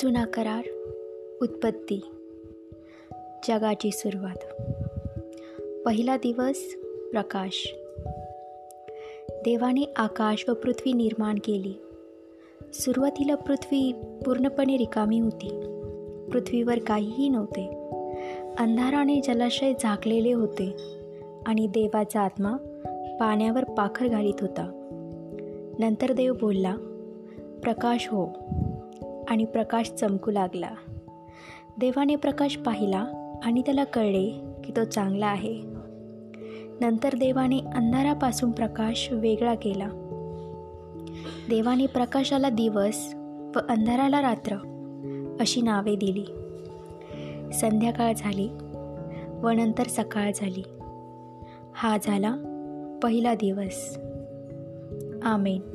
जुना करार उत्पत्ती जगाची सुरुवात. पहिला दिवस प्रकाश. देवाने आकाश व पृथ्वी निर्माण केली. सुरुवातीला पृथ्वी पूर्णपणे रिकामी होती. पृथ्वीवर काहीही नव्हते. अंधाराने जलाशय झाकलेले होते आणि देवाचा आत्मा पाण्यावर पाखर घालीत होता. नंतर देव बोलला प्रकाश हो आणि प्रकाश चमकू लागला. देवाने प्रकाश पाहिला आणि त्याला कळले की तो चांगला आहे. नंतर देवाने अंधारापासून प्रकाश वेगळा केला. देवाने प्रकाशाला दिवस व अंधाराला रात्र अशी नावे दिली. संध्याकाळ झाली व नंतर सकाळ झाली. हा झाला पहिला दिवस. आमेन.